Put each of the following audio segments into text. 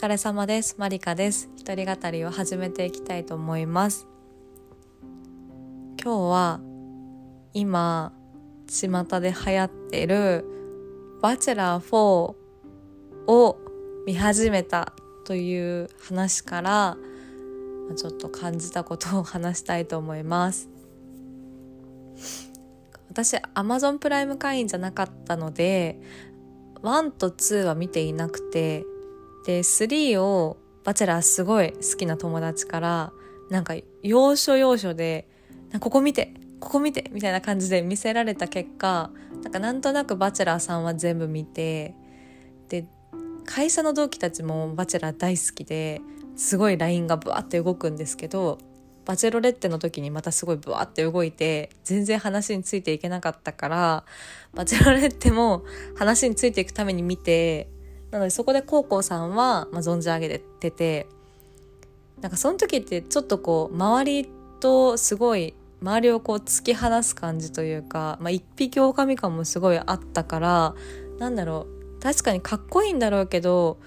疲れ様です。マリカです。一人語りを始めていきたいと思います。今日は今巷で流行っているバチェラー4を見始めたという話からちょっと感じたことを話したいと思います。私 Amazon プライム会員じゃなかったので1と2は見ていなくてで3をバチェラーすごい好きな友達からなんか要所要所でここ見てここ見てみたいな感じで見せられた結果なんかなんとなくバチェラーさんは全部見てで会社の同期たちもバチェラー大好きですごい LINE がブワって動くんですけどバチェロレッテの時にまたすごいブワーって動いて全然話についていけなかったからバチェロレッテも話についていくために見てなのでそこでコウコウさんは、まあ、存じ上げててなんかその時ってちょっとこう周りとすごい周りをこう突き放す感じというか、まあ、一匹狼感もすごいあったからなんだろう確かにかっこいいんだろうけど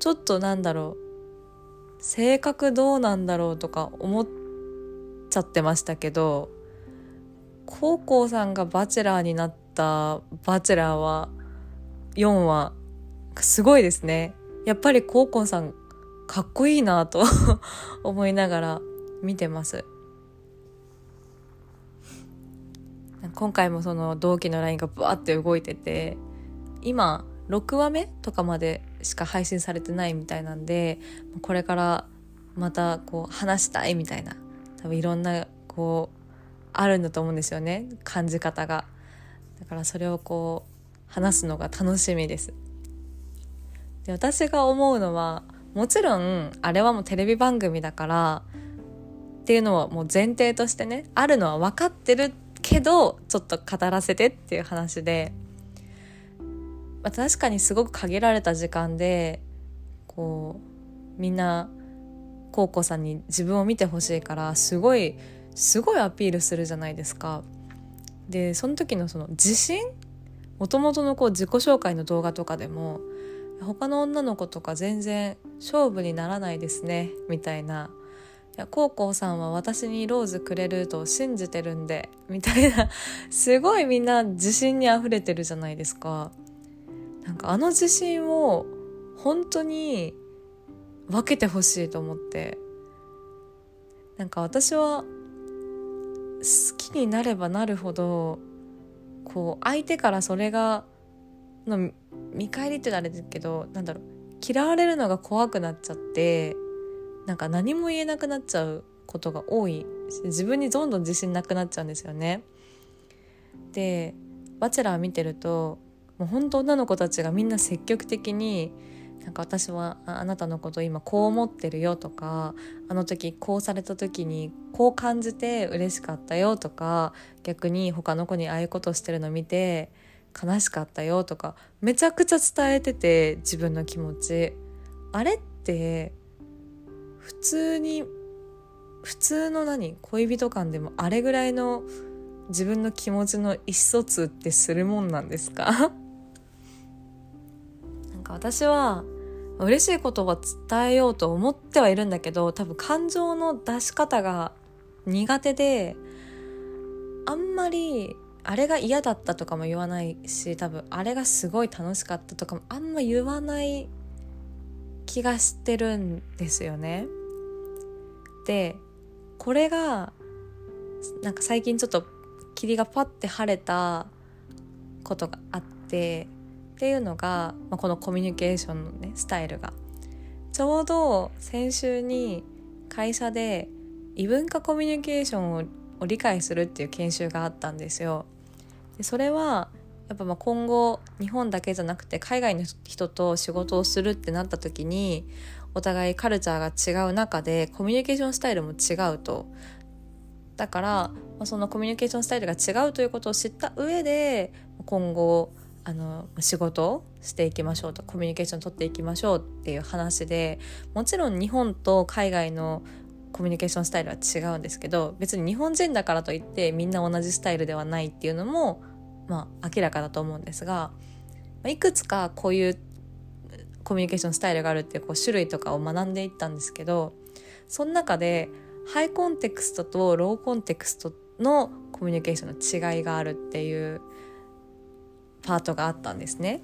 ちょっとなんだろう性格どうなんだろうとか思っちゃってましたけどコウコウさんがバチェラーになったバチェラーは4話すごいですね。やっぱりコウコウさんかっこいいなと 思いながら見てます。今回もその同期の LINE がブワーって動いてて今6話目とかまでしか配信されてないみたいなんでこれからまたこう話したいみたいな多分いろんなこうあるんだと思うんですよね。感じ方が。だからそれをこう話すのが楽しみです。で私が思うのはもちろんあれはもうテレビ番組だからっていうのはもう前提としてねあるのは分かってるけどちょっと語らせてっていう話で、まあ、確かにすごく限られた時間でこうみんなコウコさんに自分を見てほしいからすごいすごいアピールするじゃないですか。でその時のその自信？もともとのこう自己紹介の動画とかでも他の女の子とか全然勝負にならないですねみたいな。いやコウコウさんは私にローズくれると信じてるんでみたいな。すごいみんな自信にあふれてるじゃないですか。なんかあの自信を本当に分けてほしいと思って。なんか私は好きになればなるほどこう相手からそれがの見返りってあれですけどなんだろう嫌われるのが怖くなっちゃってなんか何も言えなくなっちゃうことが多い自分にどんどん自信なくなっちゃうんですよね。で「バチェラー」見てるともう本当女の子たちがみんな積極的になんか私はあなたのこと今こう思ってるよとかあの時こうされた時にこう感じて嬉しかったよとか逆に他の子にああいうことしてるの見て悲しかったよとかめちゃくちゃ伝えてて自分の気持ち。あれって普通に普通の何恋人間でもあれぐらいの自分の気持ちの意思疎通ってするもんなんですか？なんか私は嬉しいことは伝えようと思ってはいるんだけど多分感情の出し方が苦手であんまりあれが嫌だったとかも言わないし多分あれがすごい楽しかったとかもあんま言わない気がしてるんですよね。でこれがなんか最近ちょっと霧がパッて晴れたことがあってっていうのが、まあ、このコミュニケーションのねスタイルがちょうど先週に会社で異文化コミュニケーションをを理解するっていう研修があったんですよ。でそれはやっぱまあ今後日本だけじゃなくて海外の人と仕事をするってなった時にお互いカルチャーが違う中でコミュニケーションスタイルも違うと。だから、ま、そのコミュニケーションスタイルが違うということを知った上で今後あの仕事をしていきましょうとコミュニケーション取っていきましょうっていう話でもちろん日本と海外のコミュニケーションスタイルは違うんですけど別に日本人だからといってみんな同じスタイルではないっていうのも、まあ、明らかだと思うんですがいくつかこういうコミュニケーションスタイルがあるっていうこう種類とかを学んでいったんですけどその中でハイコンテクストとローコンテクストのコミュニケーションの違いがあるっていうパートがあったんですね。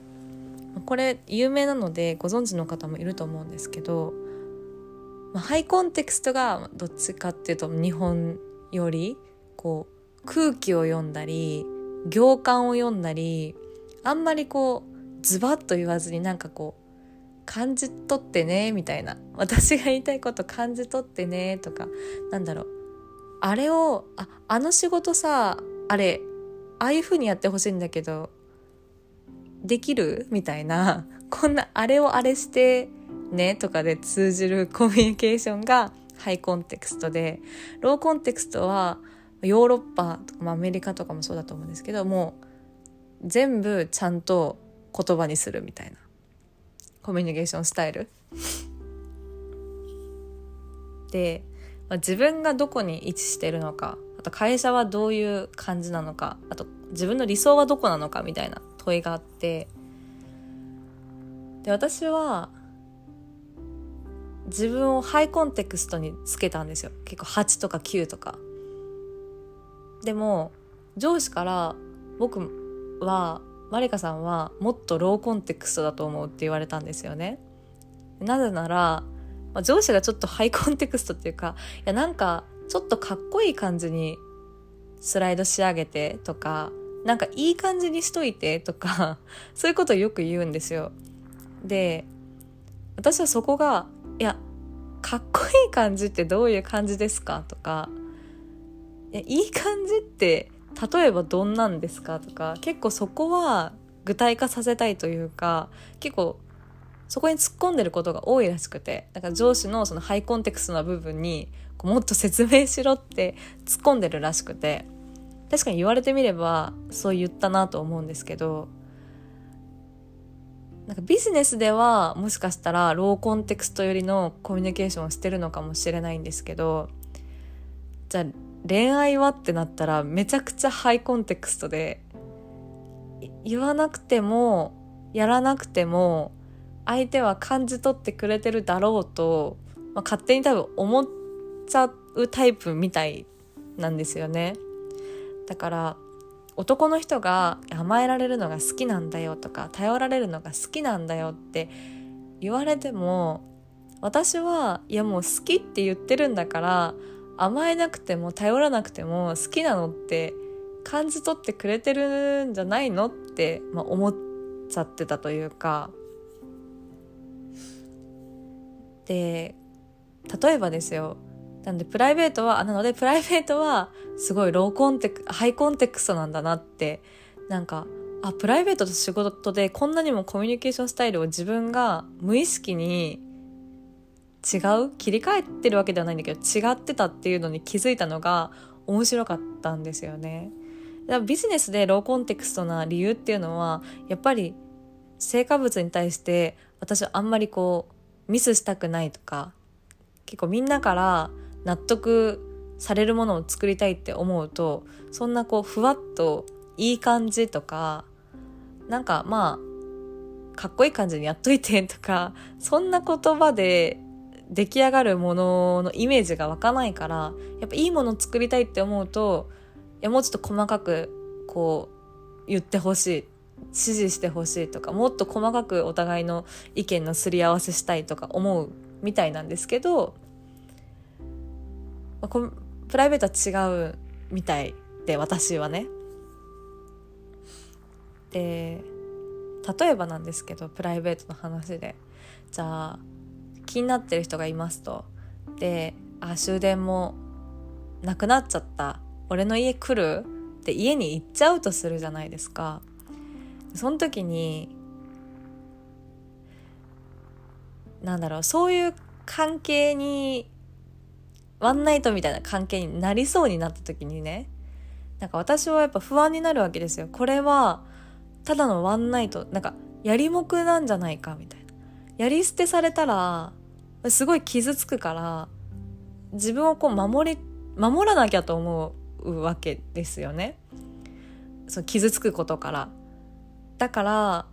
これ有名なのでご存知の方もいると思うんですけど、まあ、ハイコンテクストがどっちかっていうと日本よりこう空気を読んだり行間を読んだりあんまりこうズバッと言わずになんかこう感じ取ってねみたいな。私が言いたいこと感じ取ってねとかなんだろう。あれをああの仕事さあれああいう風にやってほしいんだけどできる？みたいな。こんなあれをあれしてねとかで通じるコミュニケーションがハイコンテクストでローコンテクストはヨーロッパとか、まあ、アメリカとかもそうだと思うんですけども全部ちゃんと言葉にするみたいなコミュニケーションスタイル。で、まあ、自分がどこに位置してるのかあと会社はどういう感じなのかあと自分の理想はどこなのかみたいな問いがあってで私は自分をハイコンテクストにつけたんですよ。結構8とか9とか。でも上司から僕はマリカさんはもっとローコンテクストだと思うって言われたんですよね。なぜなら、まあ、上司がちょっとハイコンテクストっていうかいやなんかちょっとかっこいい感じにスライド仕上げてとかなんかいい感じにしといてとかそういうことをよく言うんですよ。で私はそこがいやかっこいい感じってどういう感じですか？とかいやいい感じって例えばどんなんですか？とか結構そこは具体化させたいというか結構そこに突っ込んでることが多いらしくてだから上司のそのハイコンテクストな部分にもっと説明しろって突っ込んでるらしくて確かに言われてみればそう言ったなと思うんですけどなんかビジネスではもしかしたらローコンテクスト寄りのコミュニケーションをしてるのかもしれないんですけどじゃあ恋愛はってなったらめちゃくちゃハイコンテクストで言わなくてもやらなくても相手は感じ取ってくれてるだろうと、まあ、勝手に多分思っちゃうタイプみたいなんですよね。だから男の人が甘えられるのが好きなんだよとか頼られるのが好きなんだよって言われても私はいやもう好きって言ってるんだから甘えなくても頼らなくても好きなのって感じ取ってくれてるんじゃないのって、まあ、思っちゃってたというか。で例えばですよ。なんでプライベートはなのでプライベートはすごいローコンテクハイコンテクストなんだなってなんかあプライベートと仕事でこんなにもコミュニケーションスタイルを自分が無意識に違う切り替えてるわけではないんだけど違ってたっていうのに気づいたのが面白かったんですよね。だからビジネスでローコンテクストな理由っていうのはやっぱり成果物に対して私はあんまりこうミスしたくないとか結構みんなから納得されるものを作りたいって思うとそんなこうふわっといい感じとかなんかまあかっこいい感じにやっといてとかそんな言葉で出来上がるもののイメージが湧かないからやっぱいいものを作りたいって思うといやもうちょっと細かくこう言ってほしい指示してほしいとかもっと細かくお互いの意見のすり合わせしたいとか思うみたいなんですけど、プライベートは違うみたいで私はね。で例えばなんですけどプライベートの話でじゃあ気になってる人がいますと。で、あ、終電もなくなっちゃった。俺の家来る？って家に行っちゃうとするじゃないですか。その時に、なんだろう、そういう関係に、ワンナイトみたいな関係になりそうになった時にね、なんか私はやっぱ不安になるわけですよ。これは、ただのワンナイト、なんか、やりもくなんじゃないかみたいな。やり捨てされたら、すごい傷つくから自分をこう守り守らなきゃと思うわけですよね。そう傷つくことから。だから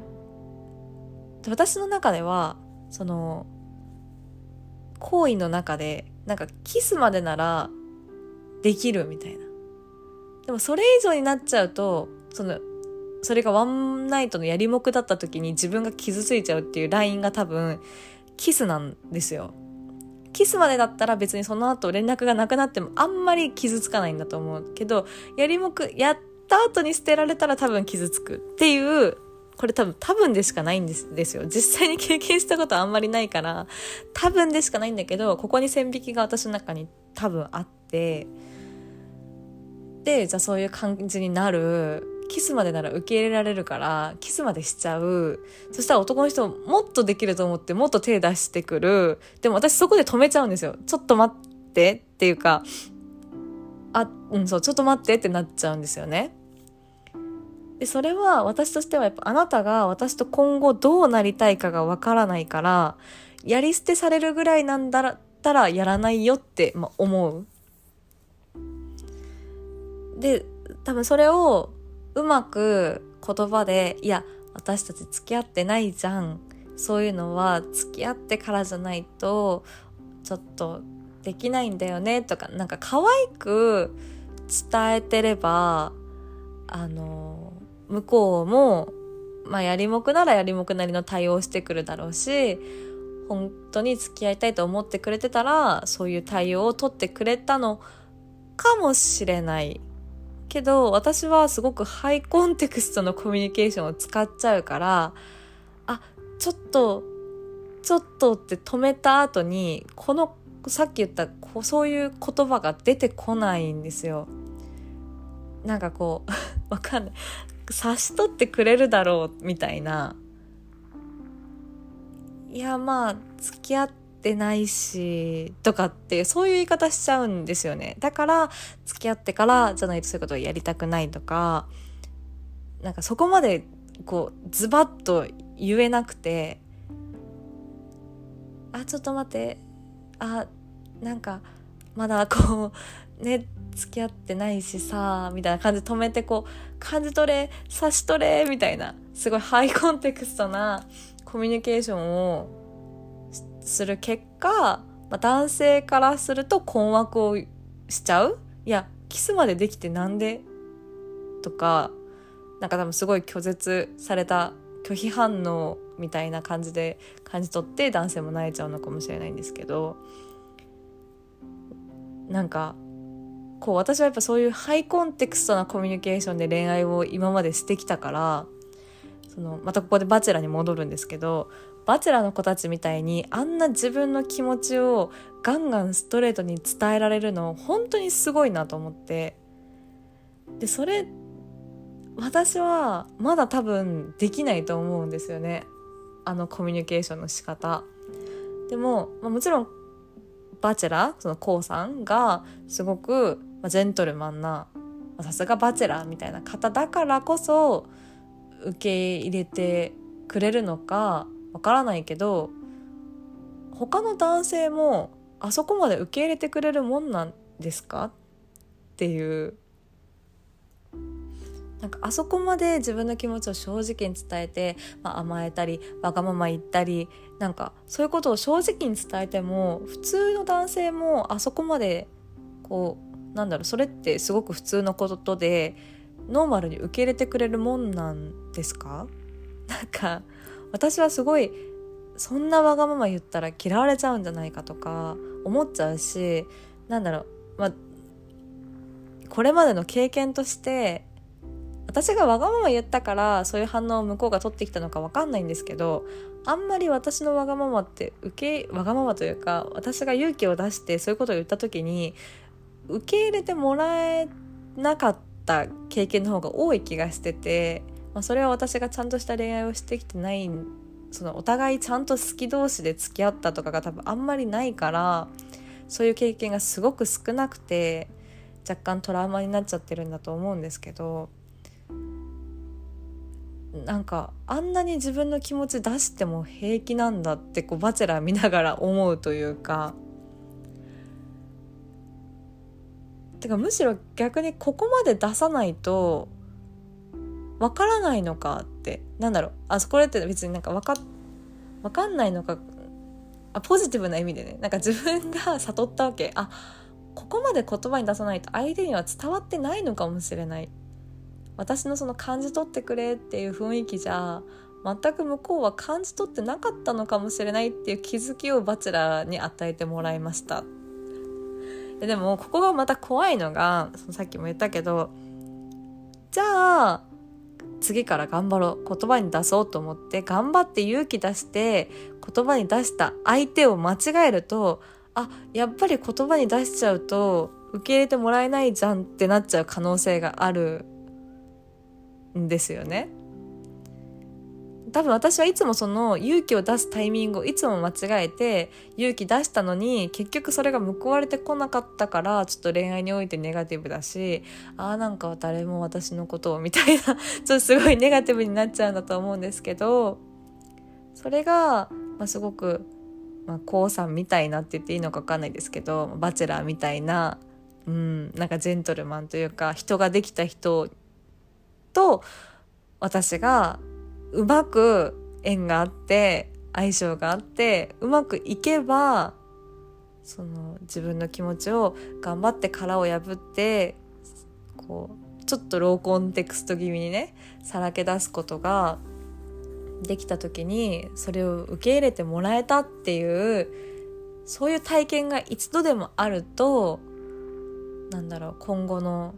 私の中ではその行為の中でなんかキスまでならできるみたいなでもそれ以上になっちゃうとそのそれがワンナイトのやりもくだった時に自分が傷ついちゃうっていうラインが多分キスなんですよ。キスまでだったら別にその後連絡がなくなってもあんまり傷つかないんだと思うけど、やりもく、やった後に捨てられたら多分傷つくっていう、これ多分、多分でしかないんですですよ。実際に経験したことあんまりないから、多分でしかないんだけど、ここに線引きが私の中に多分あって、で、じゃあそういう感じになるキスまでなら受け入れられるからキスまでしちゃう。そしたら男の人もっとできると思ってもっと手出してくる。でも私そこで止めちゃうんですよ。ちょっと待ってっていうかあうんそうちょっと待ってってなっちゃうんですよね。でそれは私としてはやっぱあなたが私と今後どうなりたいかがわからないからやり捨てされるぐらいなんだったらやらないよって、ま思うで多分それをうまく言葉で、いや、私たち付き合ってないじゃん。そういうのは付き合ってからじゃないと、ちょっとできないんだよねとか、なんか可愛く伝えてれば、あの、向こうも、まあやりもくならやりもくなりの対応してくるだろうし、本当に付き合いたいと思ってくれてたら、そういう対応を取ってくれたのかもしれないけど私はすごくハイコンテクストのコミュニケーションを使っちゃうからあちょっとちょっとって止めた後にこのさっき言ったそういう言葉が出てこないんですよ。なんかこう わかんない察し取ってくれるだろうみたいないやまあ付き合ってないし、とかってそういう言い方しちゃうんですよね。だから、付き合ってからじゃないとそういうことをやりたくないとか、なんかそこまでこうズバッと言えなくて、あ、ちょっと待って、あ、なんかまだこう、ね、付き合ってないしさ、みたいな感じで止めてこう、感じ取れ、察し取れ、みたいな、すごいハイコンテクストなコミュニケーションをする結果、まあ、男性からすると困惑をしちゃう。いやキスまでできてなんで？とかなんか多分すごい拒絶された拒否反応みたいな感じで感じ取って男性も泣いちゃうのかもしれないんですけどなんかこう私はやっぱそういうハイコンテクストなコミュニケーションで恋愛を今までしてきたからそのまたここでバチェラに戻るんですけどバチェラの子たちみたいにあんな自分の気持ちをガンガンストレートに伝えられるの本当にすごいなと思って。でそれ私はまだ多分できないと思うんですよね。あのコミュニケーションの仕方。でも、まあ、もちろんバチェラーそのコウさんがすごく、ジェントルマンなさすがバチェラーみたいな方だからこそ受け入れてくれるのかわからないけど他の男性もあそこまで受け入れてくれるもんなんですかっていうなんかあそこまで自分の気持ちを正直に伝えて、まあ、甘えたりわがまま言ったりなんかそういうことを正直に伝えても普通の男性もあそこまでこうなんだろうそれってすごく普通のことでノーマルに受け入れてくれるもんなんですか？なんか私はすごいそんなわがまま言ったら嫌われちゃうんじゃないかとか思っちゃうしなんだろうまあこれまでの経験として私がわがまま言ったからそういう反応を向こうが取ってきたのか分かんないんですけどあんまり私のわがままって受けわがままというか私が勇気を出してそういうことを言った時に受け入れてもらえなかった経験の方が多い気がしててまあ、それは私がちゃんとした恋愛をしてきてないそのお互いちゃんと好き同士で付き合ったとかが多分あんまりないからそういう経験がすごく少なくて若干トラウマになっちゃってるんだと思うんですけどなんかあんなに自分の気持ち出しても平気なんだってこうバチェラー見ながら思うというか。てかむしろ逆にここまで出さないとわからないのかって。なんだろう。あそこって別になんか分かっ分かんないのか。あポジティブな意味でね。なんか自分が悟ったわけ。あここまで言葉に出さないと相手には伝わってないのかもしれない。私のその感じ取ってくれっていう雰囲気じゃ全く向こうは感じ取ってなかったのかもしれないっていう気づきをバチェラーに与えてもらいました。でもここがまた怖いのがさっきも言ったけどじゃあ次から頑張ろう言葉に出そうと思って頑張って勇気出して言葉に出した相手を間違えるとあやっぱり言葉に出しちゃうと受け入れてもらえないじゃんってなっちゃう可能性がある。んですよね。多分私はいつもその勇気を出すタイミングをいつも間違えて勇気出したのに結局それが報われてこなかったからちょっと恋愛においてネガティブだしああなんか誰も私のことをみたいな ちょっとすごいネガティブになっちゃうんだと思うんですけどそれが、まあ、すごく、まあ、コウさんみたいなって言っていいのか分かんないですけどバチェラーみたいな、うん、なんかジェントルマンというか人ができた人と私がうまく縁があって相性があってうまくいけばその自分の気持ちを頑張って殻を破ってこうちょっとローコンテクスト気味にねさらけ出すことができた時にそれを受け入れてもらえたっていうそういう体験が一度でもあるとなんだろう今後の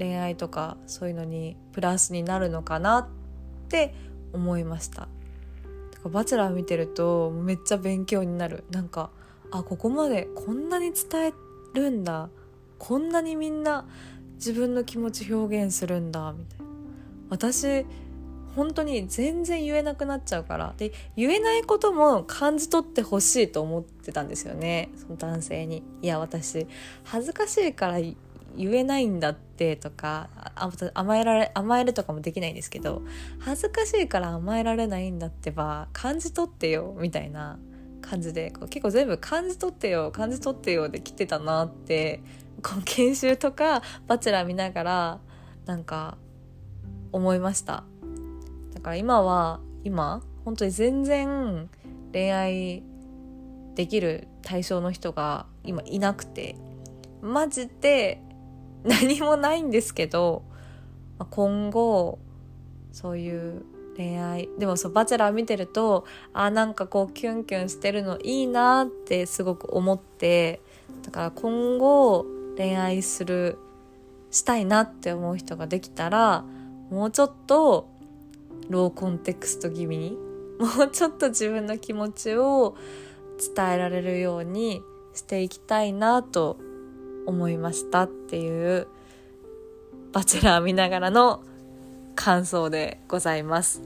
恋愛とかそういうのにプラスになるのかなって思いました。バチェラー見てるとめっちゃ勉強になる。なんかあここまでこんなに伝えるんだ。こんなにみんな自分の気持ち表現するんだ。みたいな。私本当に全然言えなくなっちゃうから。で言えないことも感じ取ってほしいと思ってたんですよね。その男性に。いや私恥ずかしいから言えないんだってとか甘えられ甘えるとかもできないんですけど恥ずかしいから甘えられないんだってば感じ取ってよみたいな感じでこう結構全部感じ取ってよ感じ取ってよで来てたなってこう研修とかバチェラー見ながらなんか思いました。だから今は今本当に全然恋愛できる対象の人が今いなくてマジで何もないんですけど、今後そういう恋愛でもそう「バチェラー」見てるとあなんかこうキュンキュンしてるのいいなってすごく思ってだから今後恋愛するしたいなって思う人ができたらもうちょっとローコンテクスト気味にもうちょっと自分の気持ちを伝えられるようにしていきたいなと思いましたっていうバチェラー見ながらの感想でございます。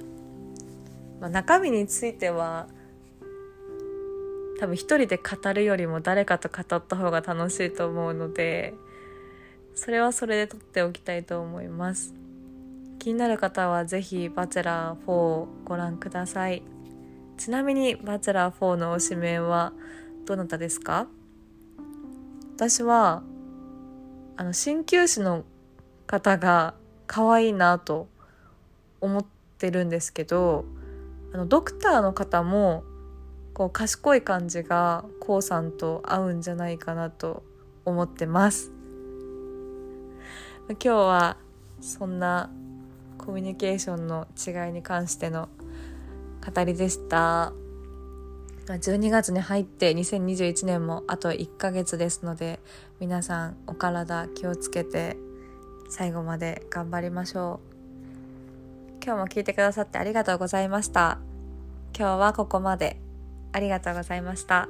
まあ、中身については多分一人で語るよりも誰かと語った方が楽しいと思うのでそれはそれで撮っておきたいと思います。気になる方は是非バチェラー4をご覧ください。ちなみにバチェラー4の推しメンはどなたですか？私はあの鍼灸師の方が可愛いなと思ってるんですけどあのドクターの方もこう賢い感じが k o さんと合うんじゃないかなと思ってます今日はそんなコミュニケーションの違いに関しての語りでした。12月に入って2021年もあと1ヶ月ですので皆さんお体気をつけて最後まで頑張りましょう。今日も聞いてくださってありがとうございました。今日はここまで。ありがとうございました。